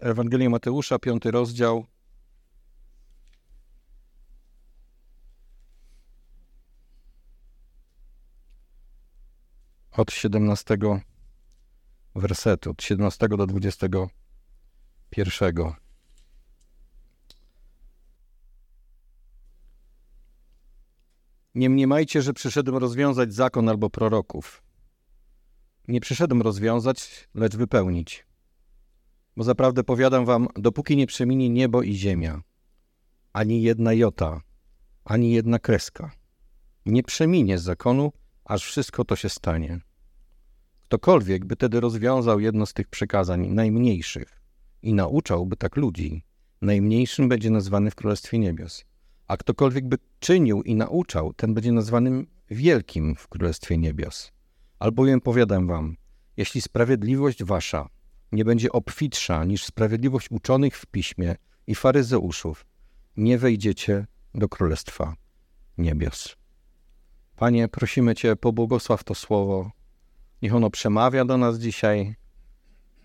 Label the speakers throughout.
Speaker 1: Ewangelia Mateusza, piąty rozdział. Od 17 wersetu, od 17 do 21. Nie mniemajcie, że przyszedłem rozwiązać zakon albo proroków. Nie przyszedłem rozwiązać, lecz wypełnić. Bo zaprawdę powiadam wam, dopóki nie przeminie niebo i ziemia, ani jedna jota, ani jedna kreska, nie przeminie z zakonu, aż wszystko to się stanie. Ktokolwiek by tedy rozwiązał jedno z tych przekazań najmniejszych i nauczałby tak ludzi, najmniejszym będzie nazwany w Królestwie Niebios. A ktokolwiek by czynił i nauczał, ten będzie nazwanym wielkim w Królestwie Niebios. Albowiem powiadam wam, jeśli sprawiedliwość wasza nie będzie obfitsza niż sprawiedliwość uczonych w piśmie i faryzeuszów, nie wejdziecie do Królestwa Niebios. Panie, prosimy Cię, pobłogosław to słowo. Niech ono przemawia do nas dzisiaj.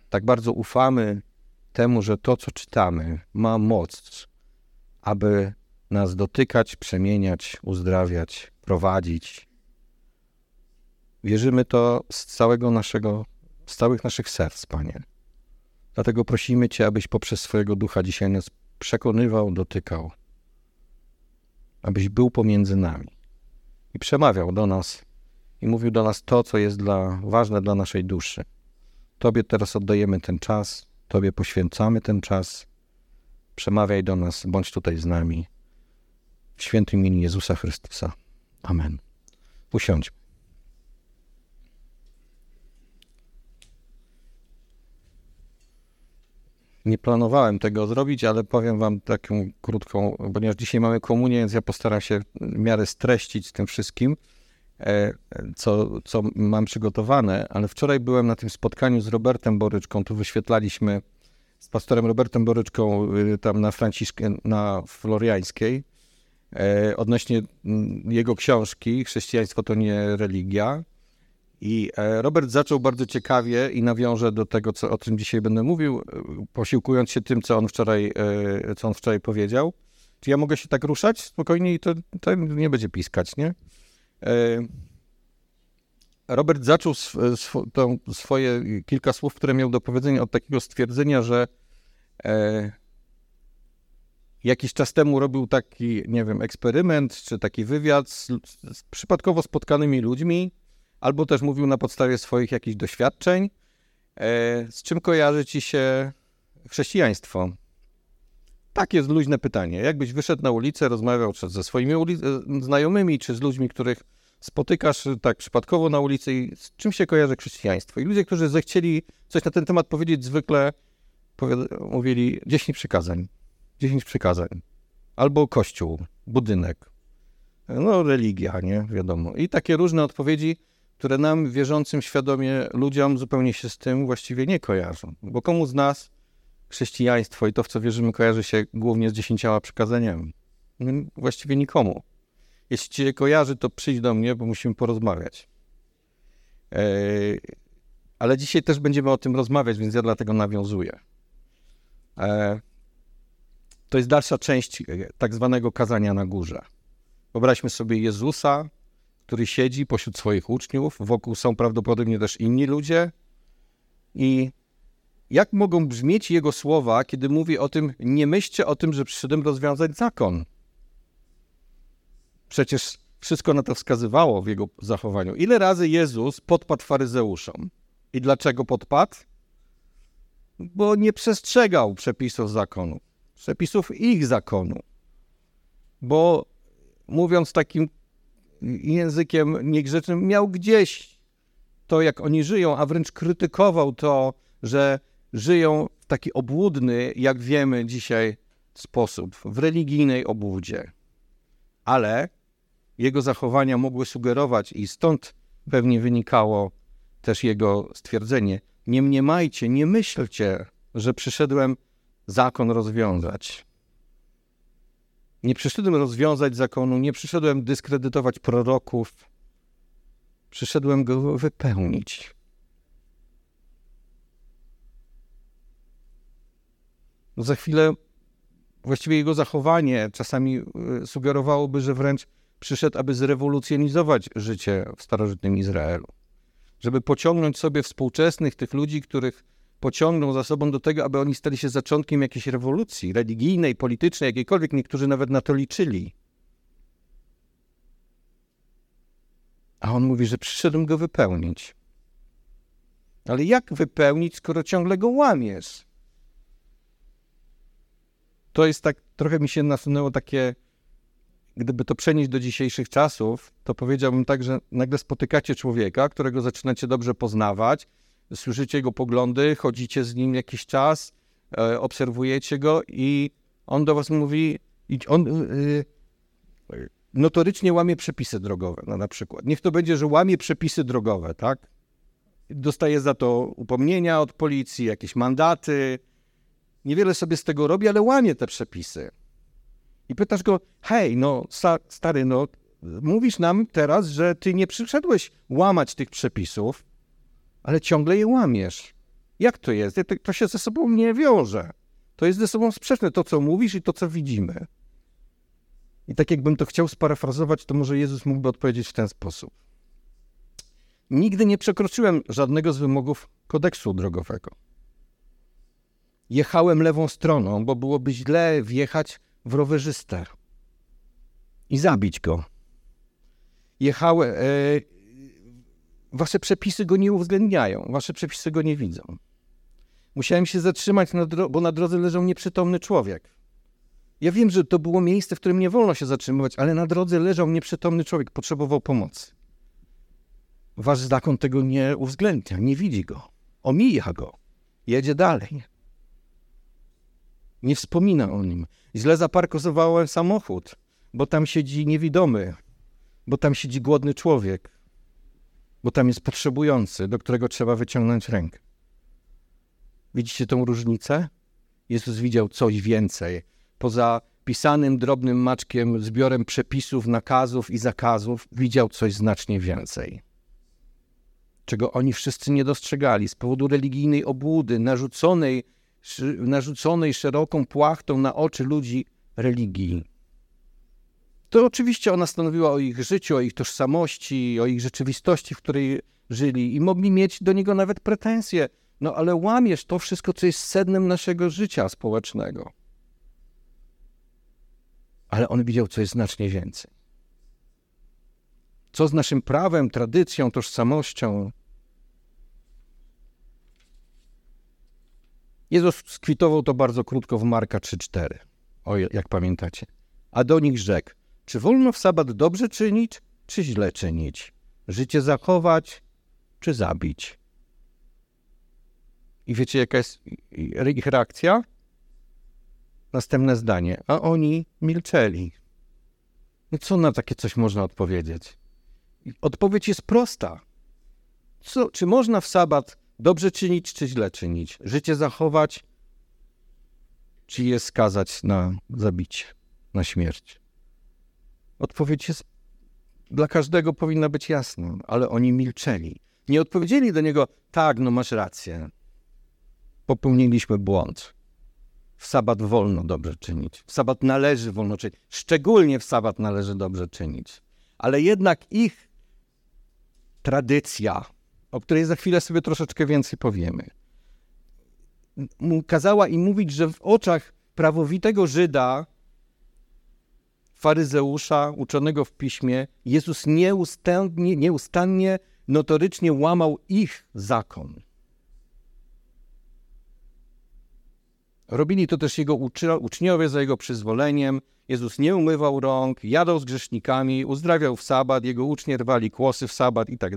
Speaker 1: Tak bardzo ufamy temu, że to, co czytamy, ma moc, aby nas dotykać, przemieniać, uzdrawiać, prowadzić. Wierzymy to z całego naszego, z całych naszych serc, Panie. Dlatego prosimy Cię, abyś poprzez swojego ducha dzisiaj nas przekonywał, dotykał, abyś był pomiędzy nami i przemawiał do nas i mówił do nas to, co jest dla, ważne dla naszej duszy. Tobie teraz oddajemy ten czas, Tobie poświęcamy ten czas. Przemawiaj do nas, bądź tutaj z nami. W świętym imieniu Jezusa Chrystusa. Amen. Usiądźmy. Nie planowałem tego zrobić, ale powiem wam taką krótką, ponieważ dzisiaj mamy komunię, więc ja postaram się w miarę streścić tym wszystkim, e, co, co mam przygotowane, ale wczoraj byłem na tym spotkaniu z Robertem Boryczką, tu wyświetlaliśmy z pastorem Robertem Boryczką y, tam na Franciszkę, na Floriańskiej, e, odnośnie mm, jego książki Chrześcijaństwo to nie religia. I e, Robert zaczął bardzo ciekawie i nawiążę do tego, co, o czym dzisiaj będę mówił, e, posiłkując się tym, co on wczoraj, e, co on wczoraj powiedział. Czy ja mogę się tak ruszać spokojnie i to, to nie będzie piskać, nie? Robert zaczął sw swoje kilka słów, które miał do powiedzenia od takiego stwierdzenia, że jakiś czas temu robił taki, nie wiem, eksperyment czy taki wywiad z, z przypadkowo spotkanymi ludźmi, albo też mówił na podstawie swoich jakichś doświadczeń. E, z czym kojarzy ci się chrześcijaństwo? Takie jest luźne pytanie. Jakbyś wyszedł na ulicę, rozmawiał czy ze swoimi e, znajomymi, czy z ludźmi, których spotykasz tak przypadkowo na ulicy i z czym się kojarzy chrześcijaństwo? I ludzie, którzy zechcieli coś na ten temat powiedzieć, zwykle mówili 10 przykazań. 10 przykazań. Albo kościół, budynek. No, religia, nie? Wiadomo. I takie różne odpowiedzi które nam, wierzącym świadomie ludziom, zupełnie się z tym właściwie nie kojarzą. Bo komu z nas chrześcijaństwo i to, w co wierzymy, kojarzy się głównie z dziesięcioma przykazaniami? No, właściwie nikomu. Jeśli ci się kojarzy, to przyjdź do mnie, bo musimy porozmawiać. Eee, ale dzisiaj też będziemy o tym rozmawiać, więc ja dlatego nawiązuję. Eee, to jest dalsza część e, tak zwanego kazania na górze. Wyobraźmy sobie Jezusa, który siedzi pośród swoich uczniów. Wokół są prawdopodobnie też inni ludzie. I jak mogą brzmieć jego słowa, kiedy mówi o tym, nie myślcie o tym, że przyszedłem rozwiązać zakon? Przecież wszystko na to wskazywało w jego zachowaniu. Ile razy Jezus podpadł faryzeuszom? I dlaczego podpadł? Bo nie przestrzegał przepisów zakonu, przepisów ich zakonu. Bo mówiąc takim językiem niegrzecznym, miał gdzieś to, jak oni żyją, a wręcz krytykował to, że żyją w taki obłudny, jak wiemy dzisiaj, sposób, w religijnej obłudzie. Ale jego zachowania mogły sugerować, i stąd pewnie wynikało też jego stwierdzenie: Nie mniemajcie, nie myślcie, że przyszedłem zakon rozwiązać. Nie przyszedłem rozwiązać zakonu, nie przyszedłem dyskredytować proroków. Przyszedłem go wypełnić. no za chwilę właściwie jego zachowanie czasami y, sugerowałoby, że wręcz przyszedł, aby zrewolucjonizować życie w starożytnym Izraelu. Żeby pociągnąć sobie współczesnych tych ludzi, których pociągnął za sobą do tego, aby oni stali się zaczątkiem jakiejś rewolucji religijnej, politycznej, jakiejkolwiek. Niektórzy nawet na to liczyli. A on mówi, że przyszedłem go wypełnić. Ale jak wypełnić, skoro ciągle go łamiesz? To jest tak, trochę mi się nasunęło takie, gdyby to przenieść do dzisiejszych czasów, to powiedziałbym tak, że nagle spotykacie człowieka, którego zaczynacie dobrze poznawać, słyszycie jego poglądy, chodzicie z nim jakiś czas, e, obserwujecie go i on do was mówi, on y, notorycznie łamie przepisy drogowe, no na przykład. Niech to będzie, że łamie przepisy drogowe, tak? Dostaje za to upomnienia od policji, jakieś mandaty. Niewiele sobie z tego robi, ale łamie te przepisy. I pytasz go, hej, no stary, no mówisz nam teraz, że ty nie przyszedłeś łamać tych przepisów, ale ciągle je łamiesz. Jak to jest? To się ze sobą nie wiąże. To jest ze sobą sprzeczne, to co mówisz i to co widzimy. I tak jakbym to chciał sparafrazować, to może Jezus mógłby odpowiedzieć w ten sposób. Nigdy nie przekroczyłem żadnego z wymogów kodeksu drogowego. Jechałem lewą stroną, bo byłoby źle wjechać w rowerzystę i zabić go. Jechałem. Wasze przepisy go nie uwzględniają, wasze przepisy go nie widzą. Musiałem się zatrzymać, na bo na drodze leżał nieprzytomny człowiek. Ja wiem, że to było miejsce, w którym nie wolno się zatrzymywać, ale na drodze leżał nieprzytomny człowiek, potrzebował pomocy. Wasz zakon tego nie uwzględnia, nie widzi go, omija go, jedzie dalej. Nie wspomina o nim. Źle zaparkowałem samochód, bo tam siedzi niewidomy, bo tam siedzi głodny człowiek, bo tam jest potrzebujący, do którego trzeba wyciągnąć rękę. Widzicie tą różnicę? Jezus widział coś więcej. Poza pisanym drobnym maczkiem, zbiorem przepisów, nakazów i zakazów, widział coś znacznie więcej. Czego oni wszyscy nie dostrzegali z powodu religijnej obłudy, narzuconej narzuconej szeroką płachtą na oczy ludzi religii. To oczywiście ona stanowiła o ich życiu, o ich tożsamości, o ich rzeczywistości, w której żyli i mogli mieć do niego nawet pretensje. No ale łamiesz to wszystko, co jest sednem naszego życia społecznego. Ale on widział coś znacznie więcej. Co z naszym prawem, tradycją, tożsamością, Jezus skwitował to bardzo krótko w Marka 3,4, o jak pamiętacie. A do nich rzekł, czy wolno w sabat dobrze czynić, czy źle czynić? Życie zachować, czy zabić? I wiecie, jaka jest ich reakcja? Następne zdanie. A oni milczeli. No co na takie coś można odpowiedzieć? Odpowiedź jest prosta. Co, czy można w sabat Dobrze czynić czy źle czynić? Życie zachować czy je skazać na zabicie, na śmierć? Odpowiedź jest dla każdego powinna być jasna, ale oni milczeli. Nie odpowiedzieli do niego, tak, no masz rację. Popełniliśmy błąd. W sabat wolno dobrze czynić. W sabat należy wolno czynić. Szczególnie w sabat należy dobrze czynić. Ale jednak ich tradycja, o której za chwilę sobie troszeczkę więcej powiemy. Kazała im mówić, że w oczach prawowitego Żyda, faryzeusza, uczonego w piśmie, Jezus nieustannie, nieustannie notorycznie łamał ich zakon. Robili to też jego uczniowie za jego przyzwoleniem. Jezus nie umywał rąk, jadał z grzesznikami, uzdrawiał w sabat, jego ucznie rwali kłosy w sabat i tak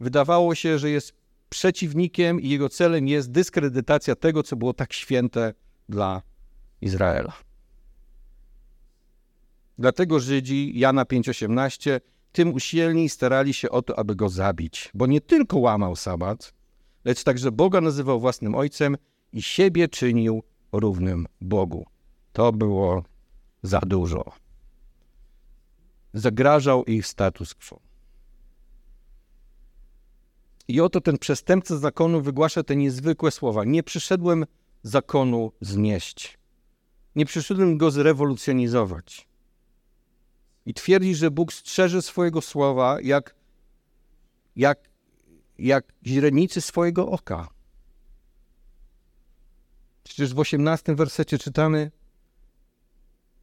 Speaker 1: wydawało się, że jest przeciwnikiem i jego celem jest dyskredytacja tego, co było tak święte dla Izraela. Dlatego Żydzi, Jana 5,18, tym usilniej starali się o to, aby go zabić, bo nie tylko łamał sabat, lecz także Boga nazywał własnym ojcem i siebie czynił równym Bogu. To było za dużo. Zagrażał ich status quo. I oto ten przestępca zakonu wygłasza te niezwykłe słowa. Nie przyszedłem zakonu znieść. Nie przyszedłem go zrewolucjonizować. I twierdzi, że Bóg strzeże swojego słowa jak, jak, jak źrenicy swojego oka. Przecież w osiemnastym wersecie czytamy,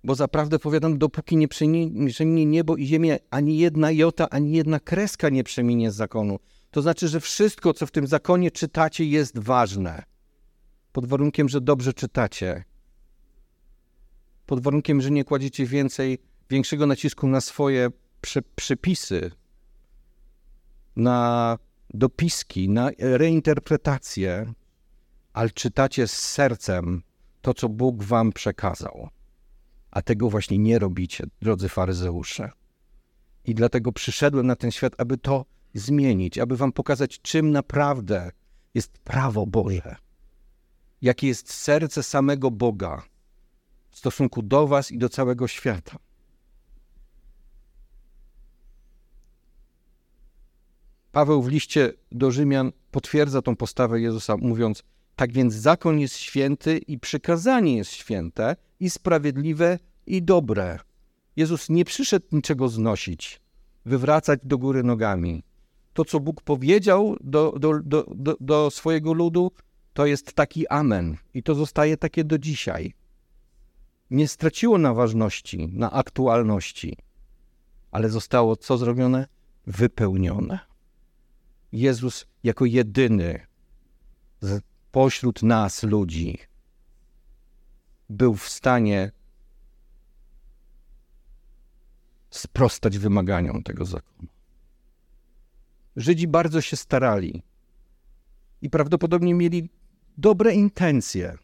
Speaker 1: bo zaprawdę powiadam, dopóki nie przeminie niebo i ziemię, ani jedna jota, ani jedna kreska nie przeminie z zakonu. To znaczy, że wszystko, co w tym zakonie czytacie, jest ważne. Pod warunkiem, że dobrze czytacie. Pod warunkiem, że nie kładziecie więcej, większego nacisku na swoje prze, przepisy, na dopiski, na reinterpretację, ale czytacie z sercem to, co Bóg wam przekazał. A tego właśnie nie robicie, drodzy faryzeusze. I dlatego przyszedłem na ten świat, aby to zmienić, aby wam pokazać, czym naprawdę jest prawo Boże. Jakie jest serce samego Boga w stosunku do was i do całego świata. Paweł w liście do Rzymian potwierdza tą postawę Jezusa, mówiąc: Tak więc zakon jest święty i przykazanie jest święte i sprawiedliwe i dobre. Jezus nie przyszedł niczego znosić, wywracać do góry nogami. To, co Bóg powiedział do, do, do, do, swojego ludu, to jest taki amen. I to zostaje takie do dzisiaj. Nie straciło na ważności, na aktualności, ale zostało co zrobione? Wypełnione. Jezus jako jedyny pośród nas ludzi był w stanie sprostać wymaganiom tego zakonu. Żydzi bardzo się starali i prawdopodobnie mieli dobre intencje.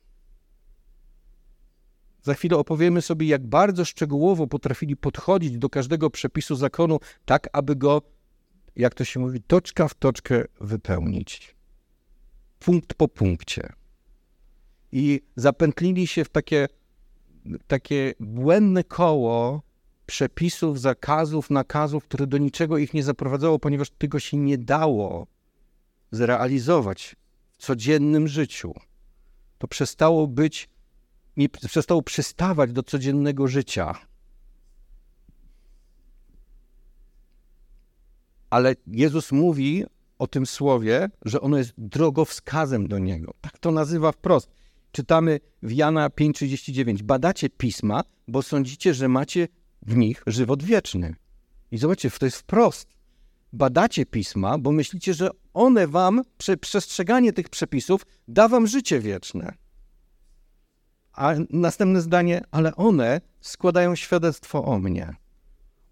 Speaker 1: Za chwilę opowiemy sobie, jak bardzo szczegółowo potrafili podchodzić do każdego przepisu zakonu, tak aby go, jak to się mówi, toczka w toczkę wypełnić. Punkt po punkcie. I zapętlili się w takie, takie błędne koło przepisów, zakazów, nakazów, które do niczego ich nie zaprowadzało, ponieważ tego się nie dało zrealizować w codziennym życiu. To przestało być, nie przestało przystawać do codziennego życia. Ale Jezus mówi o tym słowie, że ono jest drogowskazem do niego. Tak to nazywa wprost. Czytamy w Jana 5:39. Badacie pisma, bo sądzicie, że macie w nich żywot wieczny. I zobaczcie, to jest wprost. Badacie pisma, bo myślicie, że one wam, przestrzeganie tych przepisów, da wam życie wieczne. A następne zdanie, ale one składają świadectwo o mnie.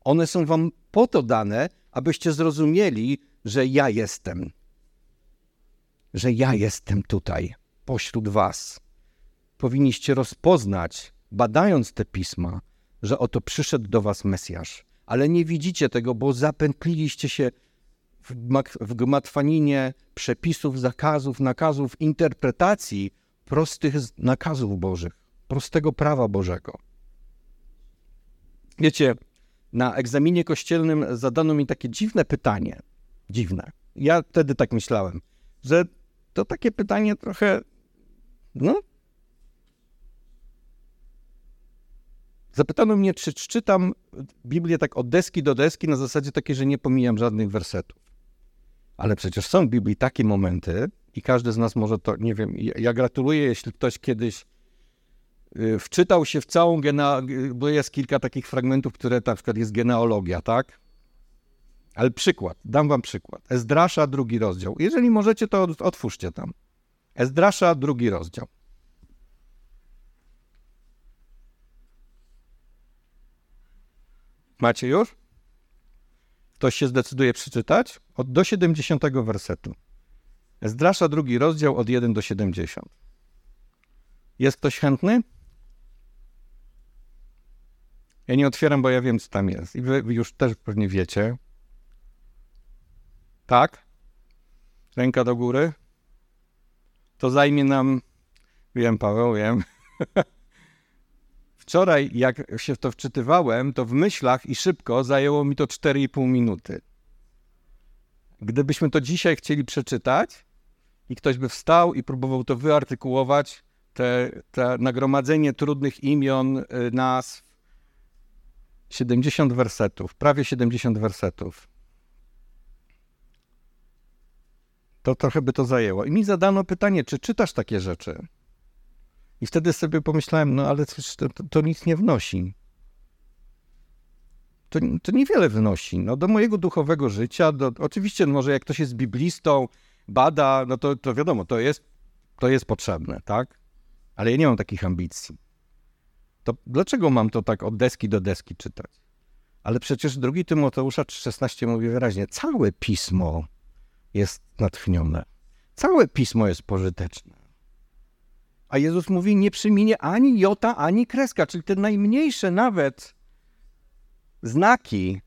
Speaker 1: One są wam po to dane, abyście zrozumieli, że ja jestem. Że ja jestem tutaj, pośród was. Powinniście rozpoznać, badając te pisma, że oto przyszedł do was Mesjasz. Ale nie widzicie tego, bo zapętliliście się w, gmatwaninie przepisów, zakazów, nakazów, interpretacji prostych nakazów Bożych, prostego prawa Bożego. Wiecie, na egzaminie kościelnym zadano mi takie dziwne pytanie. Dziwne. Ja wtedy tak myślałem, że to takie pytanie trochę, no, Zapytano mnie, czy czytam Biblię tak od deski do deski na zasadzie takiej, że nie pomijam żadnych wersetów. Ale przecież są w Biblii takie momenty i każdy z nas może to, nie wiem, ja gratuluję, jeśli ktoś kiedyś wczytał się w całą genealogię, bo jest kilka takich fragmentów, które na przykład jest genealogia, tak? Ale przykład, dam wam przykład. Ezdrasza, drugi rozdział. Jeżeli możecie, to otwórzcie tam. Ezdrasza, drugi rozdział. Macie już? Ktoś się zdecyduje przeczytać? Od do 70 wersetu. Zdrasza drugi rozdział od 1 do 70. Jest ktoś chętny? Ja nie otwieram, bo ja wiem, co tam jest. I wy już też pewnie wiecie. Tak? Ręka do góry. To zajmie nam. Wiem, Paweł, wiem. Wczoraj, jak się w to wczytywałem, to w myślach i szybko zajęło mi to 4,5 minuty. Gdybyśmy to dzisiaj chcieli przeczytać i ktoś by wstał i próbował to wyartykułować, te, te nagromadzenie trudnych imion, y, nazw. 70 wersetów, prawie 70 wersetów. To trochę by to zajęło. I mi zadano pytanie, czy czytasz takie rzeczy? I wtedy sobie pomyślałem, no ale to, to, to nic nie wnosi. To, to niewiele wnosi. No, do mojego duchowego życia, do, oczywiście może jak ktoś jest biblistą, bada, no to, to wiadomo, to jest, to jest potrzebne, tak? Ale ja nie mam takich ambicji. To dlaczego mam to tak od deski do deski czytać? Ale przecież drugi Tymoteusza 3,16 mówi wyraźnie, całe pismo jest natchnione. Całe pismo jest pożyteczne. A Jezus mówi, nie przyminie ani jota, ani kreska, czyli te najmniejsze nawet znaki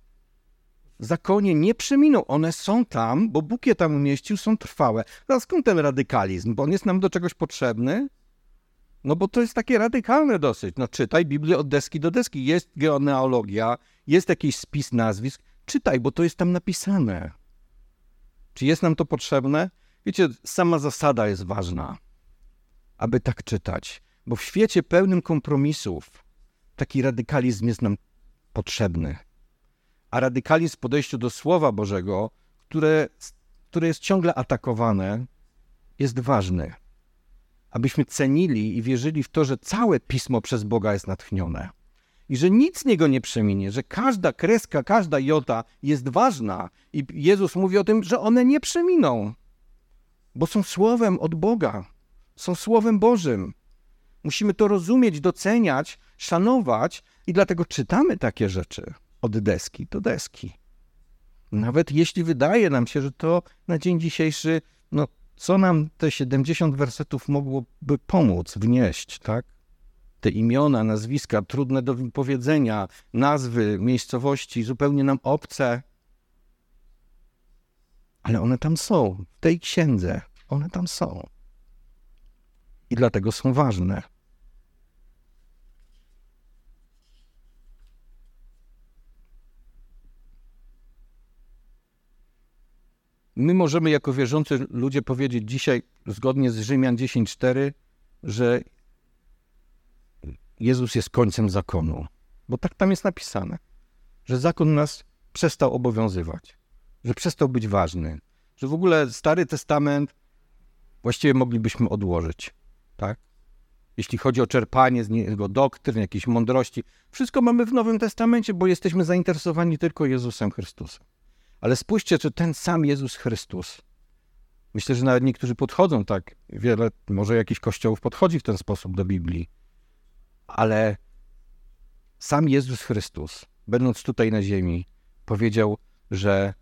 Speaker 1: w zakonie nie przeminą. One są tam, bo Bóg je tam umieścił, są trwałe. Teraz skąd ten radykalizm? Bo on jest nam do czegoś potrzebny? No bo to jest takie radykalne dosyć. No czytaj Biblię od deski do deski. Jest geonealogia, jest jakiś spis nazwisk. Czytaj, bo to jest tam napisane. Czy jest nam to potrzebne? Wiecie, sama zasada jest ważna, aby tak czytać. Bo w świecie pełnym kompromisów taki radykalizm jest nam potrzebny. A radykalizm w podejściu do Słowa Bożego, które, które jest ciągle atakowane, jest ważny. Abyśmy cenili i wierzyli w to, że całe pismo przez Boga jest natchnione. I że nic z niego nie przeminie, że każda kreska, każda jota jest ważna. I Jezus mówi o tym, że one nie przeminą, bo są słowem od Boga, są słowem Bożym. Musimy to rozumieć, doceniać, szanować i dlatego czytamy takie rzeczy od deski do deski. Nawet jeśli wydaje nam się, że to na dzień dzisiejszy, no co nam te 70 wersetów mogłoby pomóc wnieść, tak? Te imiona, nazwiska, trudne do wypowiedzenia, nazwy miejscowości, zupełnie nam obce. Ale one tam są, w tej księdze. One tam są. I dlatego są ważne. My możemy jako wierzący ludzie powiedzieć dzisiaj, zgodnie z Rzymian 10:4, że Jezus jest końcem zakonu. Bo tak tam jest napisane, że zakon nas przestał obowiązywać, że przestał być ważny, że w ogóle Stary Testament właściwie moglibyśmy odłożyć, tak? Jeśli chodzi o czerpanie z niego doktryn, jakiejś mądrości, wszystko mamy w Nowym Testamencie, bo jesteśmy zainteresowani tylko Jezusem Chrystusem. Ale spójrzcie, czy ten sam Jezus Chrystus, myślę, że nawet niektórzy podchodzą tak, wiele, może jakiś kościołów podchodzi w ten sposób do Biblii, ale sam Jezus Chrystus, będąc tutaj na ziemi, powiedział, że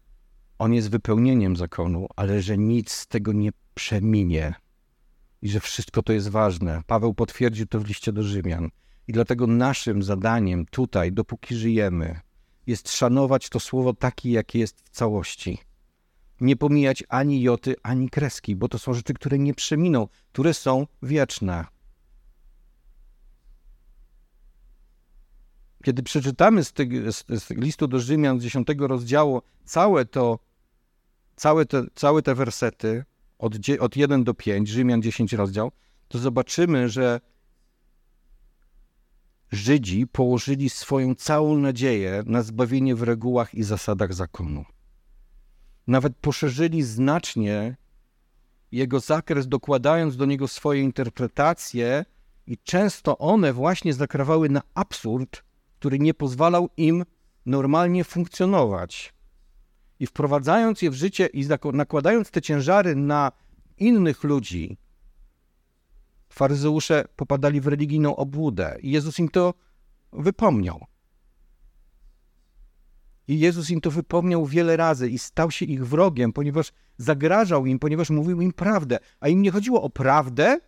Speaker 1: On jest wypełnieniem zakonu, ale że nic z tego nie przeminie i że wszystko to jest ważne. Paweł potwierdził to w liście do Rzymian. I dlatego naszym zadaniem tutaj, dopóki żyjemy, jest szanować to słowo takie, jakie jest w całości. Nie pomijać ani joty, ani kreski, bo to są rzeczy, które nie przeminą, które są wieczne. Kiedy przeczytamy z, z, z listu do Rzymian z 10 rozdziału całe to, całe te, całe te wersety, od, od 1 do 5, Rzymian 10 rozdział, to zobaczymy, że Żydzi położyli swoją całą nadzieję na zbawienie w regułach i zasadach zakonu. Nawet poszerzyli znacznie jego zakres, dokładając do niego swoje interpretacje, i często one właśnie zakrawały na absurd, który nie pozwalał im normalnie funkcjonować. I wprowadzając je w życie i nakładając te ciężary na innych ludzi, faryzeusze popadali w religijną obłudę i Jezus im to wypomniał. I Jezus im to wypomniał wiele razy i stał się ich wrogiem, ponieważ zagrażał im, ponieważ mówił im prawdę. A im nie chodziło o prawdę,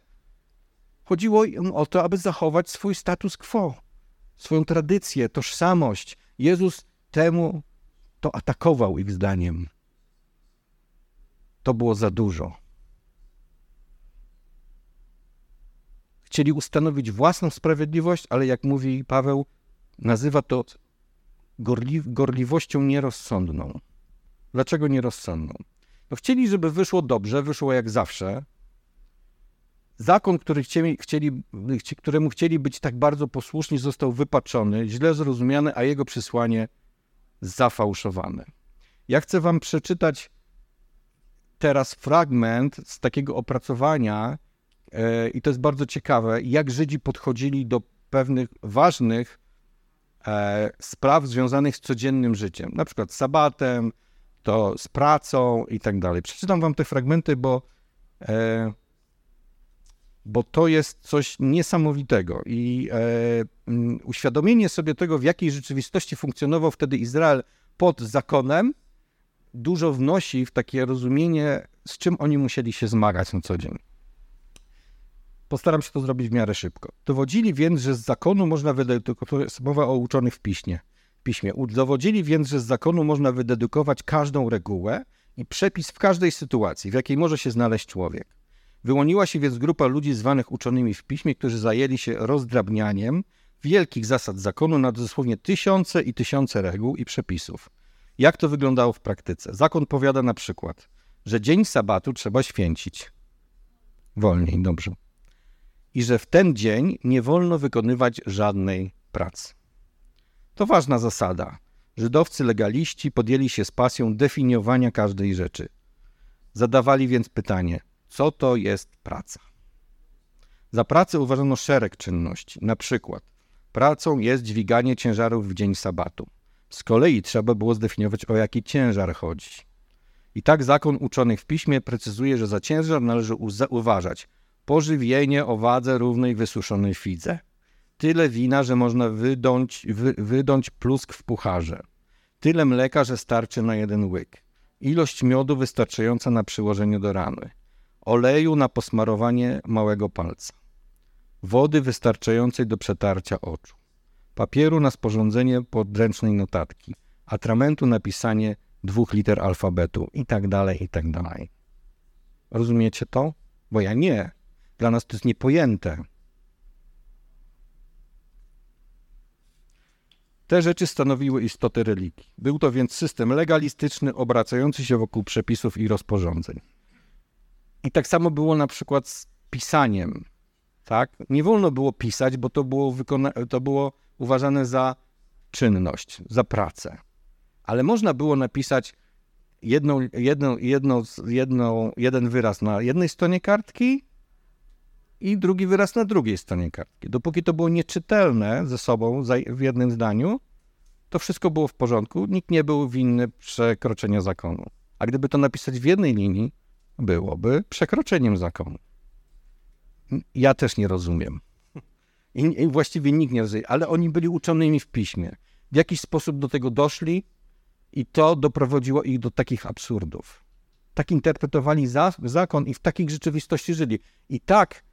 Speaker 1: chodziło im o to, aby zachować swój status quo, swoją tradycję, tożsamość. Jezus temu to atakował ich zdaniem. To było za dużo. Chcieli ustanowić własną sprawiedliwość, ale jak mówi Paweł, nazywa to gorli gorliwością nierozsądną. Dlaczego nierozsądną? No chcieli, żeby wyszło dobrze, wyszło jak zawsze. Zakon, który chcieli, chcieli, któremu chcieli być tak bardzo posłuszni, został wypaczony, źle zrozumiany, a jego przesłanie zafałszowane. Ja chcę wam przeczytać teraz fragment z takiego opracowania, i to jest bardzo ciekawe, jak Żydzi podchodzili do pewnych ważnych e, spraw związanych z codziennym życiem, na przykład z sabatem, to z pracą i tak dalej. Przeczytam wam te fragmenty, bo, e, bo to jest coś niesamowitego i e, uświadomienie sobie tego, w jakiej rzeczywistości funkcjonował wtedy Izrael pod zakonem, dużo wnosi w takie rozumienie, z czym oni musieli się zmagać na co dzień. Postaram się to zrobić w miarę szybko. Dowodzili więc, że z zakonu można wydedukować, to jest mowa o uczonych w piśmie, piśmie. Udowodzili więc, że z zakonu można wydedukować każdą regułę i przepis w każdej sytuacji, w jakiej może się znaleźć człowiek. Wyłoniła się więc grupa ludzi zwanych uczonymi w piśmie, którzy zajęli się rozdrabnianiem wielkich zasad zakonu na dosłownie tysiące i tysiące reguł i przepisów. Jak to wyglądało w praktyce? Zakon powiada na przykład, że dzień sabatu trzeba święcić. Wolniej, dobrze. I że w ten dzień nie wolno wykonywać żadnej pracy. To ważna zasada. Żydowcy legaliści podjęli się z pasją definiowania każdej rzeczy. Zadawali więc pytanie, co to jest praca? Za pracę uważano szereg czynności, na przykład pracą jest dźwiganie ciężarów w dzień sabatu. Z kolei trzeba było zdefiniować, o jaki ciężar chodzi. I tak zakon uczonych w piśmie precyzuje, że za ciężar należy uważać pożywienie owadze równej wysuszonej fidze. Tyle wina, że można wydąć, wy, wydąć plusk w pucharze. Tyle mleka, że starczy na jeden łyk. Ilość miodu wystarczająca na przyłożenie do rany. Oleju na posmarowanie małego palca. Wody wystarczającej do przetarcia oczu papieru na sporządzenie podręcznej notatki, atramentu na pisanie dwóch liter alfabetu i tak dalej, i tak dalej. Rozumiecie to? Bo ja nie. Dla nas to jest niepojęte. Te rzeczy stanowiły istotę religii. Był to więc system legalistyczny, obracający się wokół przepisów i rozporządzeń. I tak samo było na przykład z pisaniem. Tak? Nie wolno było pisać, bo to było, wykona- to było uważane za czynność, za pracę. Ale można było napisać jedną, jedną, jedną, jedną, jeden wyraz na jednej stronie kartki i drugi wyraz na drugiej stronie kartki. Dopóki to było nieczytelne ze sobą w jednym zdaniu, to wszystko było w porządku, nikt nie był winny przekroczenia zakonu. A gdyby to napisać w jednej linii, byłoby przekroczeniem zakonu. Ja też nie rozumiem. I, I, właściwie nikt nie rozumie, ale oni byli uczonymi w piśmie. W jakiś sposób do tego doszli i to doprowadziło ich do takich absurdów. Tak interpretowali za, zakon i w takich rzeczywistości żyli. I tak,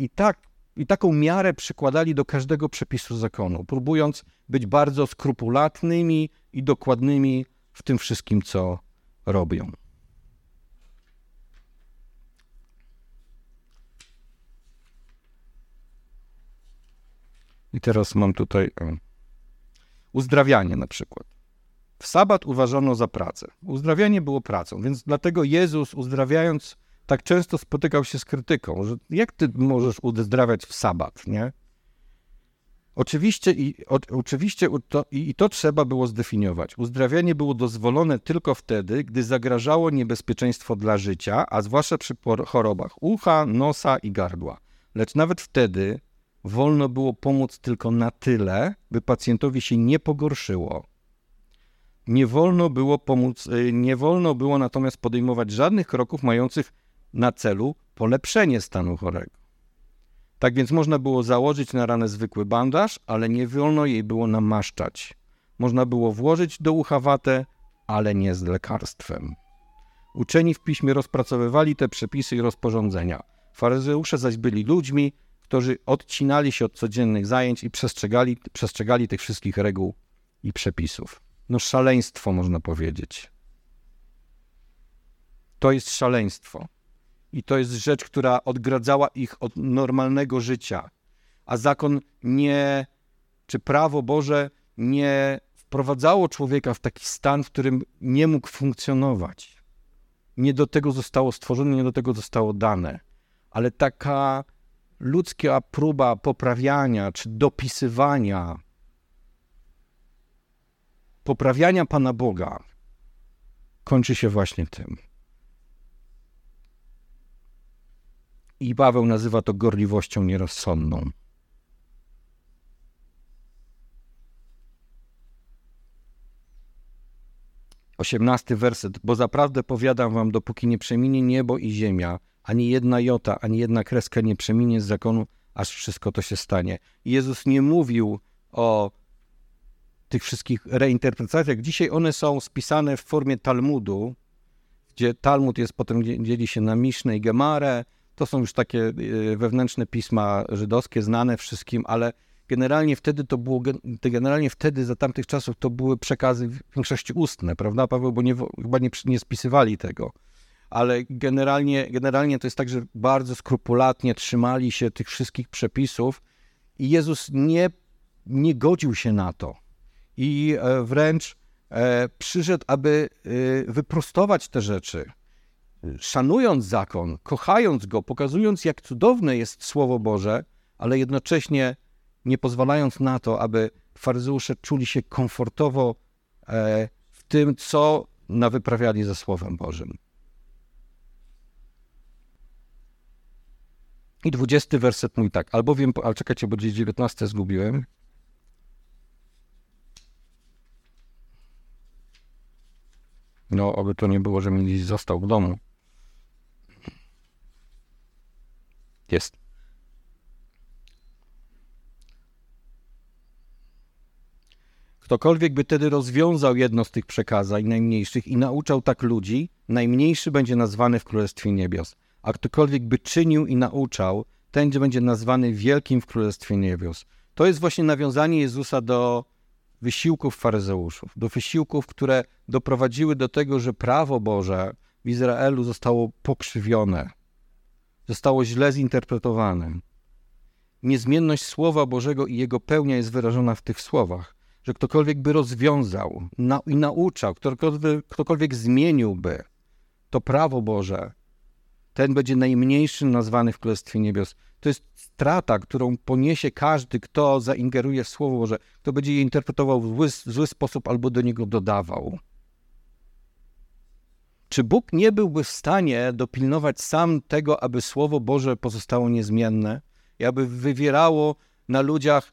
Speaker 1: i tak, i taką miarę przykładali do każdego przepisu zakonu, próbując być bardzo skrupulatnymi i dokładnymi w tym wszystkim, co robią. I teraz mam tutaj uzdrawianie na przykład. W sabat uważano za pracę. Uzdrawianie było pracą, więc dlatego Jezus uzdrawiając tak często spotykał się z krytyką, że jak ty możesz uzdrawiać w sabat, nie? Oczywiście, i, o, oczywiście to, i, i to trzeba było zdefiniować. Uzdrawianie było dozwolone tylko wtedy, gdy zagrażało niebezpieczeństwo dla życia, a zwłaszcza przy chorobach ucha, nosa i gardła. Lecz nawet wtedy, wolno było pomóc tylko na tyle, by pacjentowi się nie pogorszyło. Nie wolno było pomóc, y, nie wolno było natomiast podejmować żadnych kroków mających na celu polepszenie stanu chorego. Tak więc można było założyć na ranę zwykły bandaż, ale nie wolno jej było namaszczać. Można było włożyć do ucha watę, ale nie z lekarstwem. Uczeni w piśmie rozpracowywali te przepisy i rozporządzenia. Faryzeusze zaś byli ludźmi, którzy odcinali się od codziennych zajęć i przestrzegali, przestrzegali tych wszystkich reguł i przepisów. No szaleństwo można powiedzieć. To jest szaleństwo. I to jest rzecz, która odgradzała ich od normalnego życia. A zakon nie, czy prawo Boże nie wprowadzało człowieka w taki stan, w którym nie mógł funkcjonować. Nie do tego zostało stworzone, nie do tego zostało dane ale taka ludzka próba poprawiania czy dopisywania, poprawiania Pana Boga kończy się właśnie tym. I Paweł nazywa to gorliwością nierozsądną. Osiemnasty werset. Bo zaprawdę powiadam wam, dopóki nie przeminie niebo i ziemia, ani jedna jota, ani jedna kreska nie przeminie z zakonu, aż wszystko to się stanie. Jezus nie mówił o tych wszystkich reinterpretacjach. Dzisiaj one są spisane w formie Talmudu, gdzie Talmud jest potem dzieli się na Mishnę i Gemarę. To są już takie y, wewnętrzne pisma żydowskie, znane wszystkim, ale generalnie wtedy to było, generalnie wtedy za tamtych czasów to były przekazy w większości ustne, prawda, Paweł, bo nie, chyba nie, nie spisywali tego. Ale generalnie, generalnie to jest tak, że bardzo skrupulatnie trzymali się tych wszystkich przepisów i Jezus nie, nie godził się na to. I e, wręcz e, przyszedł, aby e, wyprostować te rzeczy, szanując zakon, kochając go, pokazując, jak cudowne jest Słowo Boże, ale jednocześnie nie pozwalając na to, aby faryzeusze czuli się komfortowo e, w tym, co nawyprawiali ze Słowem Bożym. I dwudziesty werset mój tak, albowiem, ale czekajcie, bo gdzieś dziewiętnaste zgubiłem. No, oby to nie było, że mi gdzieś został w domu. Jest. Ktokolwiek by tedy rozwiązał jedno z tych przekazań najmniejszych i nauczał tak ludzi, najmniejszy będzie nazwany w Królestwie Niebios. A ktokolwiek by czynił i nauczał, ten będzie nazwany wielkim w Królestwie Niebios. To jest właśnie nawiązanie Jezusa do wysiłków faryzeuszów, do wysiłków, które doprowadziły do tego, że prawo Boże w Izraelu zostało pokrzywione, zostało źle zinterpretowane. Niezmienność Słowa Bożego i jego pełnia jest wyrażona w tych słowach że ktokolwiek by rozwiązał na, i nauczał, ktokolwiek, ktokolwiek zmieniłby to prawo Boże, ten będzie najmniejszym nazwany w Królestwie Niebios. To jest strata, którą poniesie każdy, kto zaingeruje w Słowo Boże, kto będzie je interpretował w zły, w zły sposób albo do niego dodawał. Czy Bóg nie byłby w stanie dopilnować sam tego, aby Słowo Boże pozostało niezmienne i aby wywierało na ludziach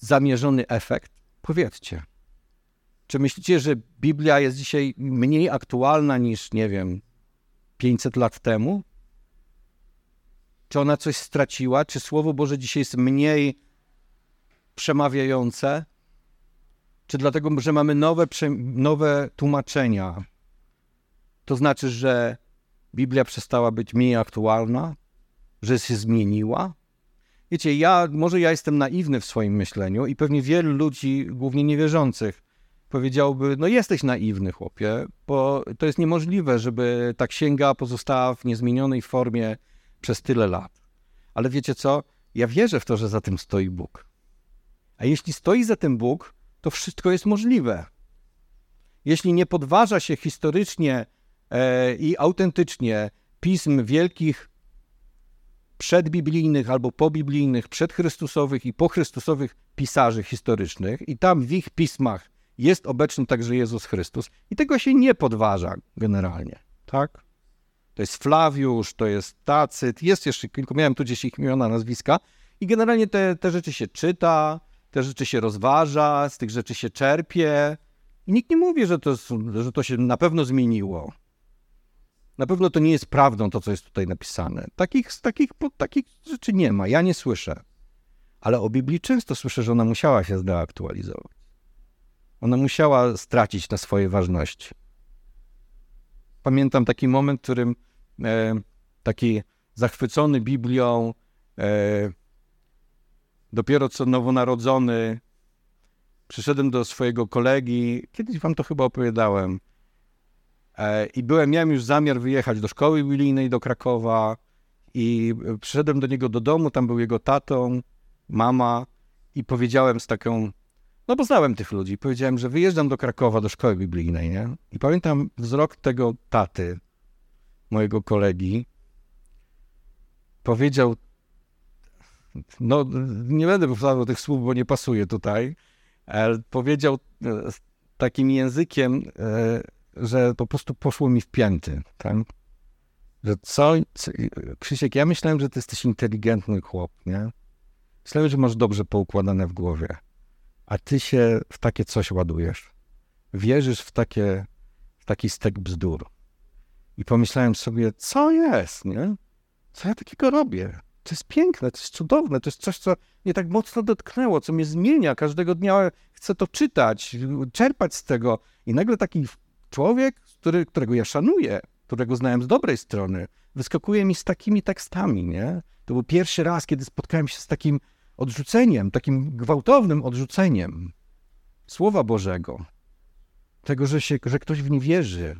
Speaker 1: zamierzony efekt? Powiedzcie, czy myślicie, że Biblia jest dzisiaj mniej aktualna niż, nie wiem, 500 lat temu? Czy ona coś straciła? Czy Słowo Boże dzisiaj jest mniej przemawiające? Czy dlatego, że mamy nowe, nowe tłumaczenia, to znaczy, że Biblia przestała być mniej aktualna? Że się zmieniła? Wiecie, ja, może ja jestem naiwny w swoim myśleniu i pewnie wielu ludzi, głównie niewierzących, powiedziałby, no jesteś naiwny, chłopie, bo to jest niemożliwe, żeby ta księga pozostała w niezmienionej formie przez tyle lat. Ale wiecie co? Ja wierzę w to, że za tym stoi Bóg. A jeśli stoi za tym Bóg, to wszystko jest możliwe. Jeśli nie podważa się historycznie i autentycznie pism wielkich przedbiblijnych albo pobiblijnych, przedchrystusowych i pochrystusowych pisarzy historycznych. I tam w ich pismach jest obecny także Jezus Chrystus. I tego się nie podważa generalnie, tak? To jest Flawiusz, to jest Tacyt, jest jeszcze kilku, miałem tu gdzieś ich imiona, nazwiska. I generalnie te, te rzeczy się czyta, te rzeczy się rozważa, z tych rzeczy się czerpie. I nikt nie mówi, że to, że to się na pewno zmieniło. Na pewno to nie jest prawdą to, co jest tutaj napisane. Takich, takich, takich rzeczy nie ma, ja nie słyszę. Ale o Biblii często słyszę, że ona musiała się zdeaktualizować. Ona musiała stracić na swojej ważności. Pamiętam taki moment, w którym e, taki zachwycony Biblią, e, dopiero co nowonarodzony, przyszedłem do swojego kolegi, kiedyś wam to chyba opowiadałem, I byłem, miałem już zamiar wyjechać do szkoły biblijnej do Krakowa i przyszedłem do niego do domu, tam był jego tatą, mama i powiedziałem z taką, no bo znałem tych ludzi, powiedziałem, że wyjeżdżam do Krakowa, do szkoły biblijnej, nie? I pamiętam wzrok tego taty, mojego kolegi, powiedział, no nie będę powtarzał tych słów, bo nie pasuje tutaj, ale powiedział e, takim językiem, e, że po prostu poszło mi w pięty, tak? Że co, Krzysiek, ja myślałem, że ty jesteś inteligentny chłop, nie? Myślałem, że masz dobrze poukładane w głowie, a ty się w takie coś ładujesz. Wierzysz w takie, w taki stek bzdur. I pomyślałem sobie, co jest, nie? Co ja takiego robię? To jest piękne, to jest cudowne, to jest coś, co mnie tak mocno dotknęło, co mnie zmienia. Każdego dnia chcę to czytać, czerpać z tego. I nagle taki człowiek, który, którego ja szanuję, którego znałem z dobrej strony, wyskakuje mi z takimi tekstami, nie? To był pierwszy raz, kiedy spotkałem się z takim odrzuceniem, takim gwałtownym odrzuceniem Słowa Bożego. Tego, że, się, że ktoś w nie wierzy,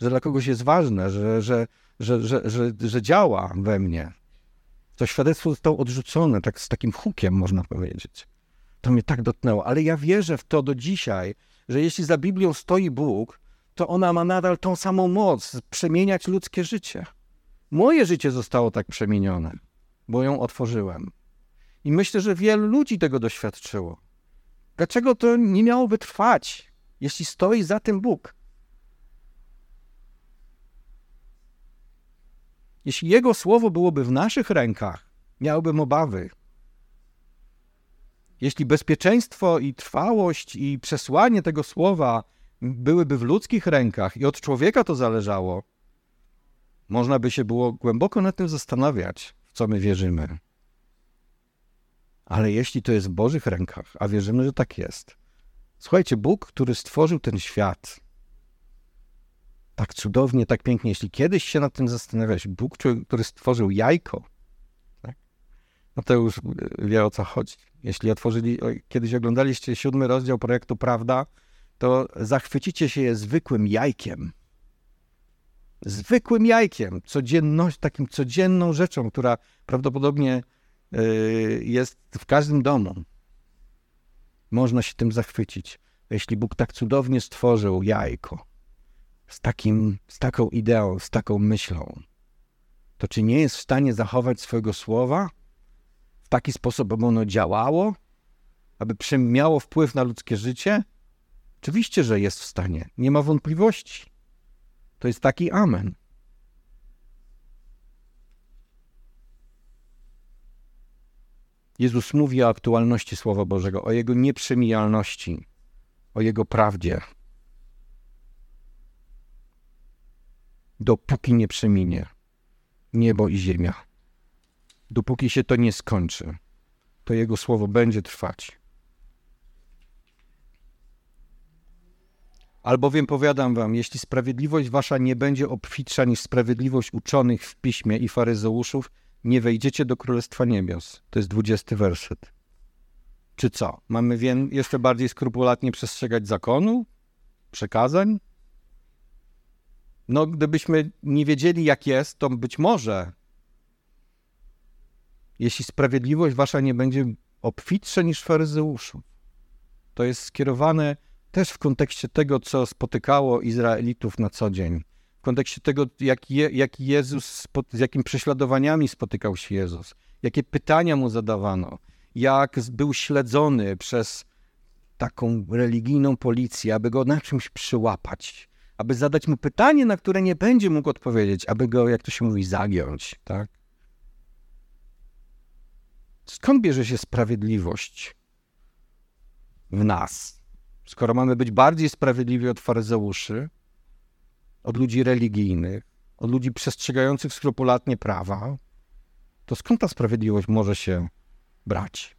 Speaker 1: że dla kogoś jest ważne, że, że, że, że, że, działa we mnie. To świadectwo zostało odrzucone, tak z takim hukiem, można powiedzieć. To mnie tak dotknęło, ale ja wierzę w to do dzisiaj, że jeśli za Biblią stoi Bóg, to ona ma nadal tą samą moc przemieniać ludzkie życie. Moje życie zostało tak przemienione, bo ją otworzyłem. I myślę, że wielu ludzi tego doświadczyło. Dlaczego to nie miałoby trwać, jeśli stoi za tym Bóg? Jeśli Jego słowo byłoby w naszych rękach, miałbym obawy. Jeśli bezpieczeństwo i trwałość i przesłanie tego słowa byłyby w ludzkich rękach i od człowieka to zależało, można by się było głęboko nad tym zastanawiać, w co my wierzymy. Ale jeśli to jest w Bożych rękach, a wierzymy, że tak jest, słuchajcie, Bóg, który stworzył ten świat, tak cudownie, tak pięknie. Jeśli kiedyś się nad tym zastanawiałeś, Bóg, który stworzył jajko, tak? no to już wie o co chodzi. Jeśli otworzyli, kiedyś oglądaliście siódmy rozdział projektu Prawda, to zachwycicie się je zwykłym jajkiem. Zwykłym jajkiem, codzienność, takim codzienną rzeczą, która prawdopodobnie yy, jest w każdym domu. Można się tym zachwycić. Jeśli Bóg tak cudownie stworzył jajko, z, takim, z taką ideą, z taką myślą, to czy nie jest w stanie zachować swojego słowa w taki sposób, aby ono działało, aby miało wpływ na ludzkie życie? Oczywiście, że jest w stanie, nie ma wątpliwości. To jest taki amen. Jezus mówi o aktualności Słowa Bożego, o Jego nieprzemijalności, o Jego prawdzie, dopóki nie przeminie niebo i ziemia. Dopóki się to nie skończy, to Jego słowo będzie trwać. Albowiem powiadam wam, jeśli sprawiedliwość wasza nie będzie obfitsza niż sprawiedliwość uczonych w piśmie i faryzeuszów, nie wejdziecie do Królestwa Niebios. To jest dwudziesty werset. Czy co? Mamy jeszcze bardziej skrupulatnie przestrzegać zakonu? Przekazań? No, gdybyśmy nie wiedzieli, jak jest, to być może, jeśli sprawiedliwość wasza nie będzie obfitsza niż faryzeuszów, to jest skierowane też w kontekście tego, co spotykało Izraelitów na co dzień, w kontekście tego, jak, je, jak Jezus, z jakimi prześladowaniami spotykał się Jezus, jakie pytania mu zadawano, jak był śledzony przez taką religijną policję, aby go na czymś przyłapać, aby zadać mu pytanie, na które nie będzie mógł odpowiedzieć, aby go, jak to się mówi, zagiąć, tak? Skąd bierze się sprawiedliwość w nas? Skoro mamy być bardziej sprawiedliwi od faryzeuszy, od ludzi religijnych, od ludzi przestrzegających skrupulatnie prawa, to skąd ta sprawiedliwość może się brać?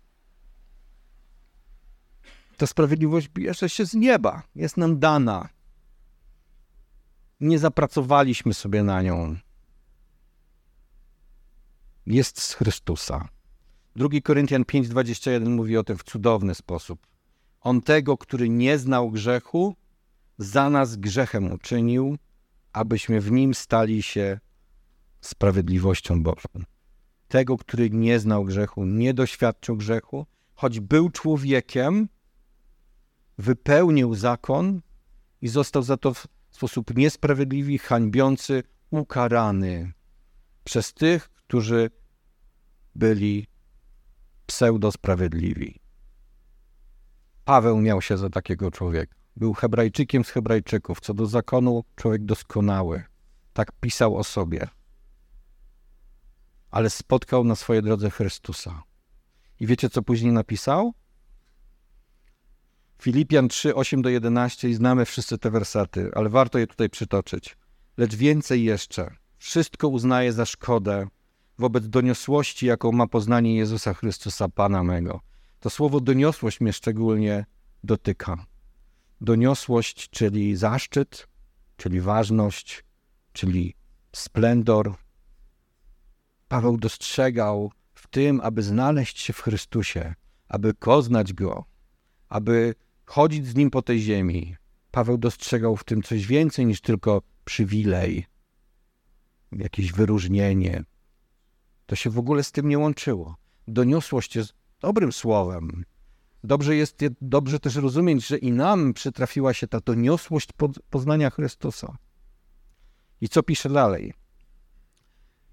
Speaker 1: Ta sprawiedliwość bierze się z nieba, jest nam dana nie zapracowaliśmy sobie na nią. Jest z Chrystusa. 2 Koryntian 5:21 mówi o tym w cudowny sposób. On tego, który nie znał grzechu, za nas grzechem uczynił, abyśmy w nim stali się sprawiedliwością Bożą. Tego, który nie znał grzechu, nie doświadczył grzechu, choć był człowiekiem, wypełnił zakon i został za to sposób niesprawiedliwy, hańbiący, ukarany przez tych, którzy byli pseudosprawiedliwi. Paweł miał się za takiego człowieka. Był Hebrajczykiem z Hebrajczyków, co do zakonu człowiek doskonały. Tak pisał o sobie. Ale spotkał na swojej drodze Chrystusa. I wiecie, co później napisał? Filipian 3, 8 do 11 i znamy wszyscy te wersaty, ale warto je tutaj przytoczyć. Lecz więcej jeszcze. Wszystko uznaje za szkodę wobec doniosłości, jaką ma poznanie Jezusa Chrystusa, Pana mego. To słowo doniosłość mnie szczególnie dotyka. Doniosłość, czyli zaszczyt, czyli ważność, czyli splendor. Paweł dostrzegał w tym, aby znaleźć się w Chrystusie, aby poznać Go, aby chodzić z Nim po tej ziemi. Paweł dostrzegał w tym coś więcej niż tylko przywilej, jakieś wyróżnienie. To się w ogóle z tym nie łączyło. Doniosłość jest dobrym słowem. Dobrze jest dobrze też rozumieć, że i nam przytrafiła się ta doniosłość poznania Chrystusa. I co pisze dalej?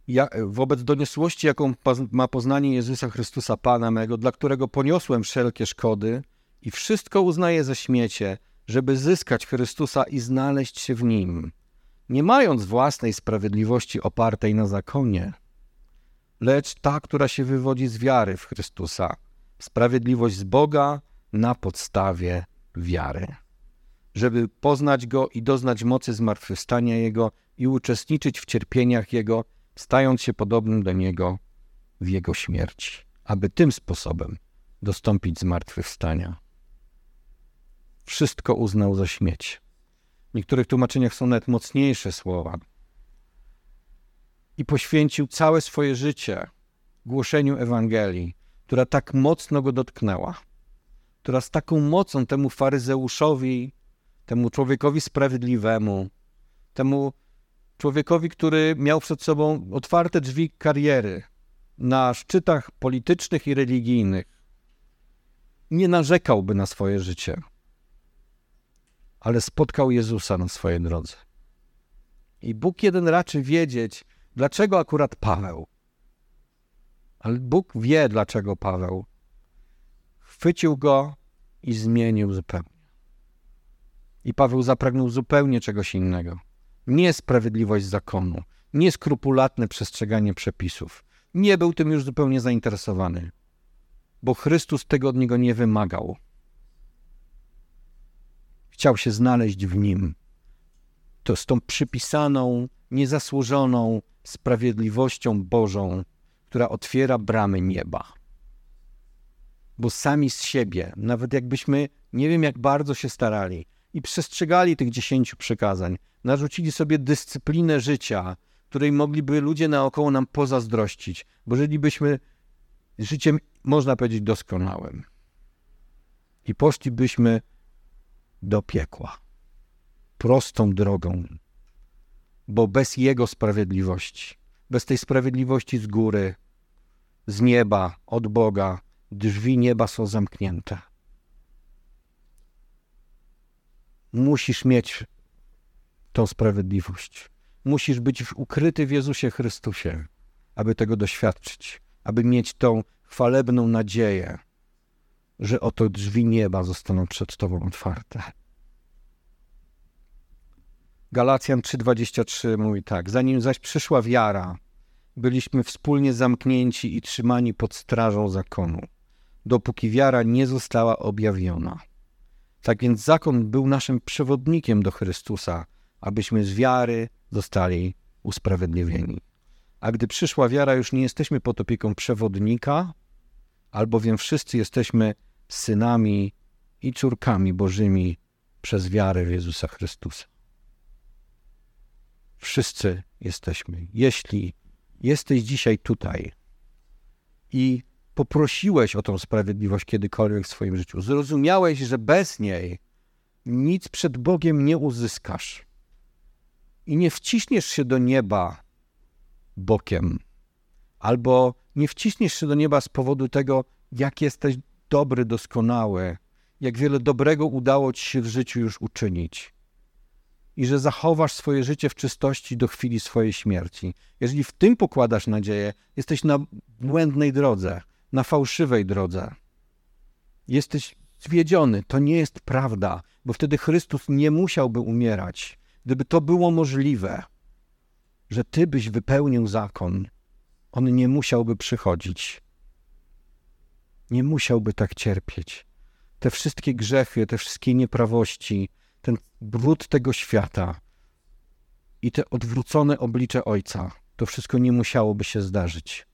Speaker 1: Ja, wobec doniosłości, jaką ma poznanie Jezusa Chrystusa, Pana mego, dla którego poniosłem wszelkie szkody i wszystko uznaję za śmiecie, żeby zyskać Chrystusa i znaleźć się w Nim, nie mając własnej sprawiedliwości opartej na zakonie, lecz ta, która się wywodzi z wiary w Chrystusa, sprawiedliwość z Boga na podstawie wiary, żeby poznać Go i doznać mocy zmartwychwstania Jego i uczestniczyć w cierpieniach Jego, stając się podobnym do Niego w Jego śmierci, aby tym sposobem dostąpić zmartwychwstania. Wszystko uznał za śmieć. W niektórych tłumaczeniach są nawet mocniejsze słowa. I poświęcił całe swoje życie głoszeniu Ewangelii, która tak mocno go dotknęła, która z taką mocą temu faryzeuszowi, temu człowiekowi sprawiedliwemu, temu człowiekowi, który miał przed sobą otwarte drzwi kariery na szczytach politycznych i religijnych, nie narzekałby na swoje życie, ale spotkał Jezusa na swojej drodze. I Bóg jeden raczy wiedzieć, dlaczego akurat Paweł. Ale Bóg wie, dlaczego Paweł. Chwycił go i zmienił zupełnie. I Paweł zapragnął zupełnie czegoś innego. Nie sprawiedliwość zakonu, nie skrupulatne przestrzeganie przepisów. Nie był tym już zupełnie zainteresowany, bo Chrystus tego od niego nie wymagał. Chciał się znaleźć w nim. To z tą przypisaną, niezasłużoną sprawiedliwością Bożą, która otwiera bramy nieba. Bo sami z siebie, nawet jakbyśmy nie wiem jak bardzo się starali i przestrzegali tych dziesięciu przykazań, narzucili sobie dyscyplinę życia, której mogliby ludzie naokoło nam pozazdrościć, bo żylibyśmy życiem, można powiedzieć, doskonałym. I poszlibyśmy do piekła. Prostą drogą, bo bez Jego sprawiedliwości, bez tej sprawiedliwości z góry, z nieba, od Boga, drzwi nieba są zamknięte. Musisz mieć tą sprawiedliwość. Musisz być ukryty w Jezusie Chrystusie, aby tego doświadczyć, aby mieć tą chwalebną nadzieję, że oto drzwi nieba zostaną przed Tobą otwarte. Galacjan 3:23 mówi tak: Zanim zaś przyszła wiara, byliśmy wspólnie zamknięci i trzymani pod strażą zakonu, dopóki wiara nie została objawiona. Tak więc zakon był naszym przewodnikiem do Chrystusa, abyśmy z wiary zostali usprawiedliwieni. A gdy przyszła wiara, już nie jesteśmy pod opieką przewodnika, albowiem wszyscy jesteśmy synami i córkami Bożymi przez wiarę w Jezusa Chrystusa. Wszyscy jesteśmy. Jeśli jesteś dzisiaj tutaj i poprosiłeś o tą sprawiedliwość kiedykolwiek w swoim życiu, zrozumiałeś, że bez niej nic przed Bogiem nie uzyskasz i nie wciśniesz się do nieba bokiem, albo nie wciśniesz się do nieba z powodu tego, jak jesteś dobry, doskonały, jak wiele dobrego udało ci się w życiu już uczynić. I że zachowasz swoje życie w czystości do chwili swojej śmierci. Jeżeli w tym pokładasz nadzieję, jesteś na błędnej drodze, na fałszywej drodze. Jesteś zwiedziony. To nie jest prawda, bo wtedy Chrystus nie musiałby umierać. Gdyby to było możliwe, że Ty byś wypełnił zakon, On nie musiałby przychodzić. Nie musiałby tak cierpieć. Te wszystkie grzechy, te wszystkie nieprawości, brud tego świata i te odwrócone oblicze Ojca, to wszystko nie musiałoby się zdarzyć.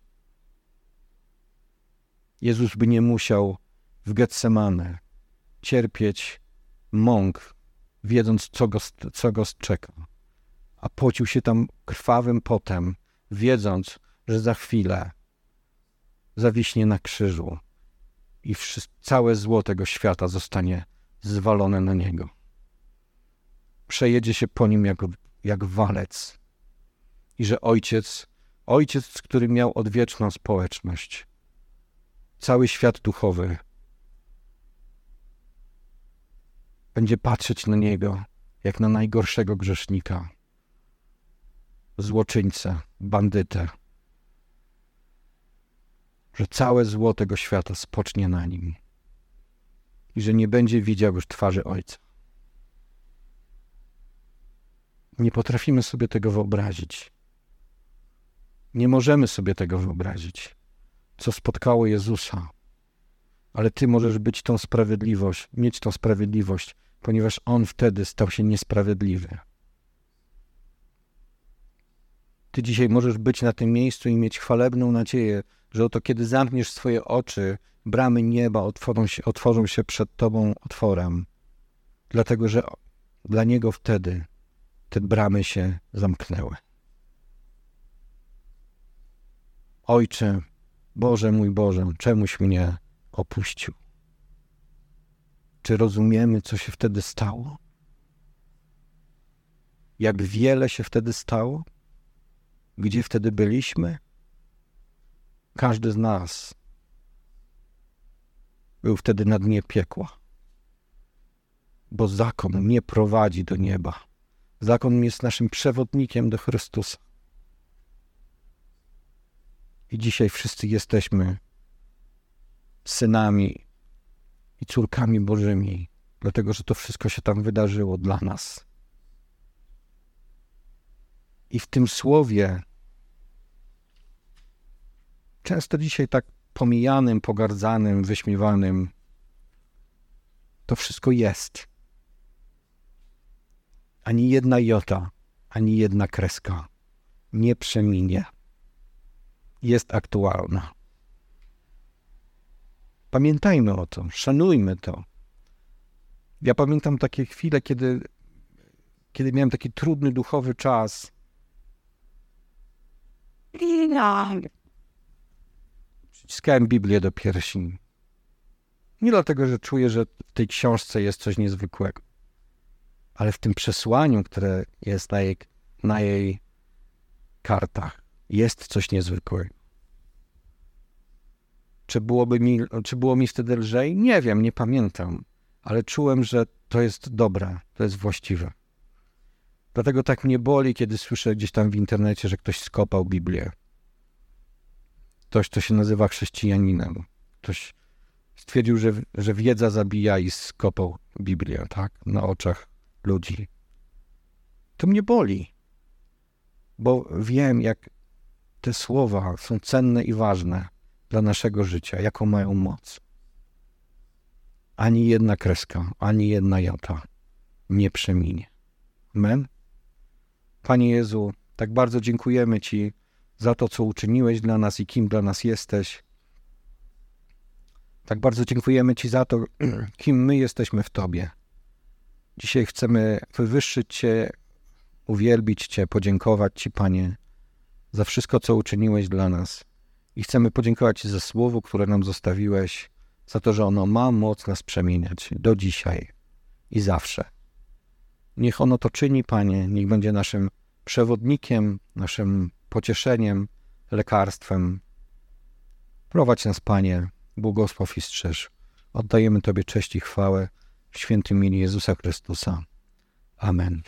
Speaker 1: Jezus by nie musiał w Getsemane cierpieć mąk, wiedząc, co go, co go czeka. A pocił się tam krwawym potem, wiedząc, że za chwilę zawiśnie na krzyżu i całe zło tego świata zostanie zwalone na niego. Przejedzie się po nim jak, jak walec. I że ojciec, ojciec, z miał odwieczną społeczność, cały świat duchowy, będzie patrzeć na niego jak na najgorszego grzesznika, złoczyńcę, bandytę, że całe zło tego świata spocznie na nim. I że nie będzie widział już twarzy Ojca. Nie potrafimy sobie tego wyobrazić. Nie możemy sobie tego wyobrazić, co spotkało Jezusa. Ale Ty możesz być tą sprawiedliwość, mieć tą sprawiedliwość, ponieważ On wtedy stał się niesprawiedliwy. Ty dzisiaj możesz być na tym miejscu i mieć chwalebną nadzieję, że oto kiedy zamkniesz swoje oczy, bramy nieba otworzą się, otworzą się przed Tobą otworem, dlatego że dla Niego wtedy te bramy się zamknęły. Ojcze, Boże mój Boże, czemuś mnie opuścił? Czy rozumiemy, co się wtedy stało? Jak wiele się wtedy stało? Gdzie wtedy byliśmy? Każdy z nas był wtedy na dnie piekła, bo zakon nie prowadzi do nieba. Zakon jest naszym przewodnikiem do Chrystusa. I dzisiaj wszyscy jesteśmy synami i córkami Bożymi, dlatego że to wszystko się tam wydarzyło dla nas. I w tym słowie, często dzisiaj tak pomijanym, pogardzanym, wyśmiewanym, to wszystko jest. Ani jedna jota, ani jedna kreska nie przeminie. Jest aktualna. Pamiętajmy o tym, szanujmy to. Ja pamiętam takie chwile, kiedy, kiedy miałem taki trudny duchowy czas. Przyciskałem Biblię do piersi. Nie dlatego, że czuję, że w tej książce jest coś niezwykłego, ale w tym przesłaniu, które jest na jej, na jej kartach, jest coś niezwykłego. Czy, byłoby mi, czy było mi wtedy lżej? Nie wiem, nie pamiętam, ale czułem, że to jest dobre, to jest właściwe. Dlatego tak mnie boli, kiedy słyszę gdzieś tam w internecie, że ktoś skopał Biblię. Ktoś, kto się nazywa chrześcijaninem. Ktoś stwierdził, że, że wiedza zabija i skopał Biblię, tak? Na oczach ludzi. To mnie boli, bo wiem, jak te słowa są cenne i ważne dla naszego życia, jaką mają moc. Ani jedna kreska, ani jedna jota nie przeminie. Amen. Panie Jezu, tak bardzo dziękujemy Ci za to, co uczyniłeś dla nas i kim dla nas jesteś. Tak bardzo dziękujemy Ci za to, kim my jesteśmy w Tobie. Dzisiaj chcemy wywyższyć Cię, uwielbić Cię, podziękować Ci, Panie, za wszystko, co uczyniłeś dla nas. I chcemy podziękować Ci za słowo, które nam zostawiłeś, za to, że ono ma moc nas przemieniać do dzisiaj i zawsze. Niech ono to czyni, Panie, niech będzie naszym przewodnikiem, naszym pocieszeniem, lekarstwem. Prowadź nas, Panie, błogosław i strzeż. Oddajemy Tobie cześć i chwałę świętym imieniu Jezusa Chrystusa. Amen.